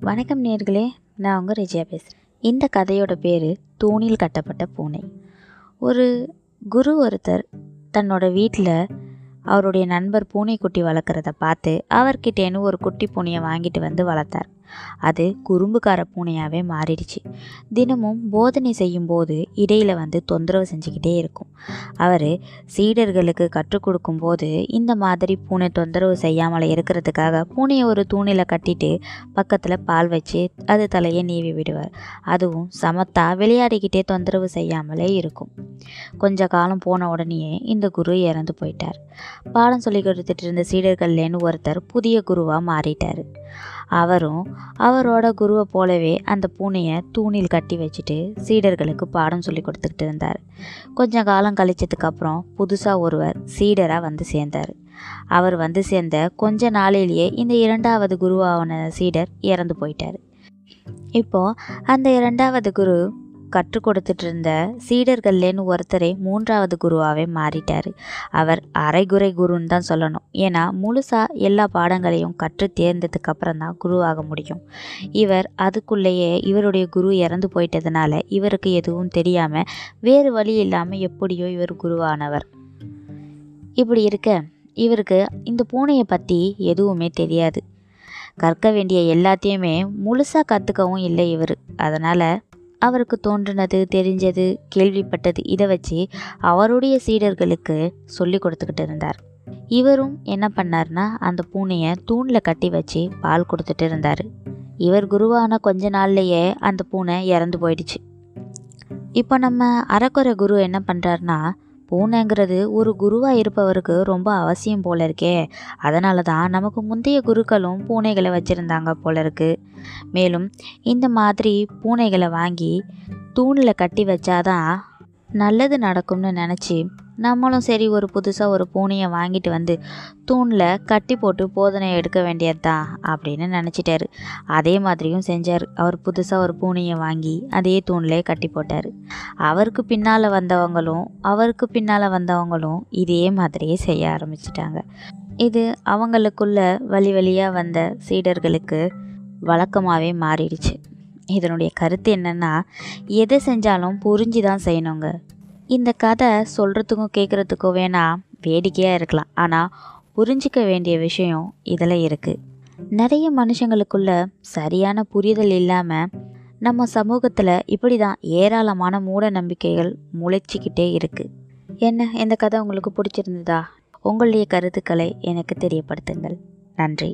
வணக்கம் நேர்களே நான் உங்கள் ரெஜியா பேசுகிறேன் இந்த கதையோட பேர் தூணில் கட்டப்பட்ட பூனை. ஒரு குரு ஒருத்தர் தன்னோட வீட்டில் அவருடைய நண்பர் பூனைக்குட்டி வளர்க்குறத பார்த்து அவர்கிட்டேன்னு ஒரு குட்டி பூனையை வாங்கிட்டு வந்து வளர்த்தார். அது குறும்புக்கார பூனையாகவே மாறிடுச்சு. தினமும் போதனை செய்யும்போது இடையில் வந்து தொந்தரவு செஞ்சுக்கிட்டே இருக்கும். அவர் சீடர்களுக்கு கற்றுக் கொடுக்கும்போது இந்த மாதிரி பூனை தொந்தரவு செய்யாமல் இருக்கிறதுக்காக பூனையை ஒரு தூணில் கட்டிட்டு பக்கத்தில் பால் வச்சு அது தலையை நீவி விடுவார். அதுவும் சமத்தா விளையாடிக்கிட்டே தொந்தரவு செய்யாமலே இருக்கும். கொஞ்ச காலம் போன உடனேயே இந்த குரு இறந்து போயிட்டார். பாடம் சொல்லி கொடுத்துட்டு இருந்த சீடர்கள்லேன்னு ஒருத்தர் புதிய குருவாக மாறிட்டார். அவரும் அவரோட குருவை போலவே அந்த பூனையை தூணில் கட்டி வச்சுட்டு சீடர்களுக்கு பாடம் சொல்லி கொடுத்துக்கிட்டு இருந்தார். கொஞ்ச காலம் கழிச்சதுக்கப்புறம் புதுசாக ஒருவர் சீடராக வந்து சேர்ந்தார். அவர் வந்து சேர்ந்த கொஞ்ச நாளிலேயே இந்த இரண்டாவது குருவான சீடர் இறந்து போயிட்டார். இப்போது அந்த இரண்டாவது குரு கற்றுக் கொடுத்துட்டு இருந்த சீடர்கள்லேன்னு ஒருத்தரே மூன்றாவது குருவாகவே மாறிட்டார். அவர் அரைகுறை குருன்னு தான் சொல்லணும். ஏன்னா முழுசாக எல்லா பாடங்களையும் கற்று தேர்ந்ததுக்கு அப்புறம் தான் குருவாக முடியும். இவர் அதுக்குள்ளேயே இவருடைய குரு இறந்து போயிட்டதுனால இவருக்கு எதுவும் தெரியாமல் வேறு வழி இல்லாமல் எப்படியோ இவர் குருவானவர். இப்படி இருக்க இவருக்கு இந்த பூனையை பற்றி எதுவுமே தெரியாது. கற்க வேண்டிய எல்லாத்தையுமே முழுசாக கற்றுக்கவும் இல்லை இவர். அதனால் அவருக்கு தோன்றினது தெரிஞ்சது கேள்விப்பட்டது இதை வச்சு அவருடைய சீடர்களுக்கு சொல்லி கொடுத்துக்கிட்டு இருந்தார். இவரும் என்ன பண்ணார்னா அந்த பூனையை தூணில் கட்டி வச்சு பால் கொடுத்துட்டு இருந்தார். இவர் குருவான கொஞ்ச நாள்லையே அந்த பூனை இறந்து போயிடுச்சு. இப்போ நம்ம அறக்குறை குரு என்ன பண்ணுறாருனா பூனைங்கிறது ஒரு குருவாக இருப்பவருக்கு ரொம்ப அவசியம் போல இருக்கே. அதனால தான் நமக்கு முந்தைய குருக்களும் பூனைகளை வச்சுருந்தாங்க போல இருக்கு. மேலும் இந்த மாதிரி பூனைகளை வாங்கி தூணில் கட்டி வச்சாதான் நல்லது நடக்கும்னு நினச்சி நம்மளும் சரி ஒரு புதுசாக ஒரு பூனையை வாங்கிட்டு வந்து தூணில் கட்டி போட்டு போதனை எடுக்க வேண்டியதுதான் அப்படின்னு நினச்சிட்டாரு. அதே மாதிரியும் செஞ்சார். அவர் புதுசாக ஒரு பூனையை வாங்கி அதே தூண்லேயே கட்டி போட்டார். அவருக்கு பின்னால் வந்தவங்களும் அவருக்கு பின்னால் வந்தவங்களும் இதே மாதிரியே செய்ய ஆரம்பிச்சிட்டாங்க. இது அவங்களுக்குள்ள வழி வழியாக வந்த சீடர்களுக்கு வழக்கமாகவே மாறிடுச்சு. இதனுடைய கருத்து என்னென்னா எதை செஞ்சாலும் புரிஞ்சு தான் செய்யணுங்க. இந்த கதை சொல்கிறதுக்கும் கேட்குறதுக்கும் வேணால் வேடிக்கையாக இருக்கலாம். ஆனால் புரிஞ்சிக்க வேண்டிய விஷயம் இதில் இருக்குது நிறைய மனுஷங்களுக்குள்ள சரியான புரிதல் இல்லாமல் நம்ம சமூகத்தில் இப்படி தான் ஏராளமான மூட நம்பிக்கைகள் முளைச்சிக்கிட்டே இருக்குது என்ன இந்த கதை உங்களுக்கு பிடிச்சிருந்ததா? உங்களுடைய கருத்துக்களை எனக்கு தெரியப்படுத்துங்கள். நன்றி.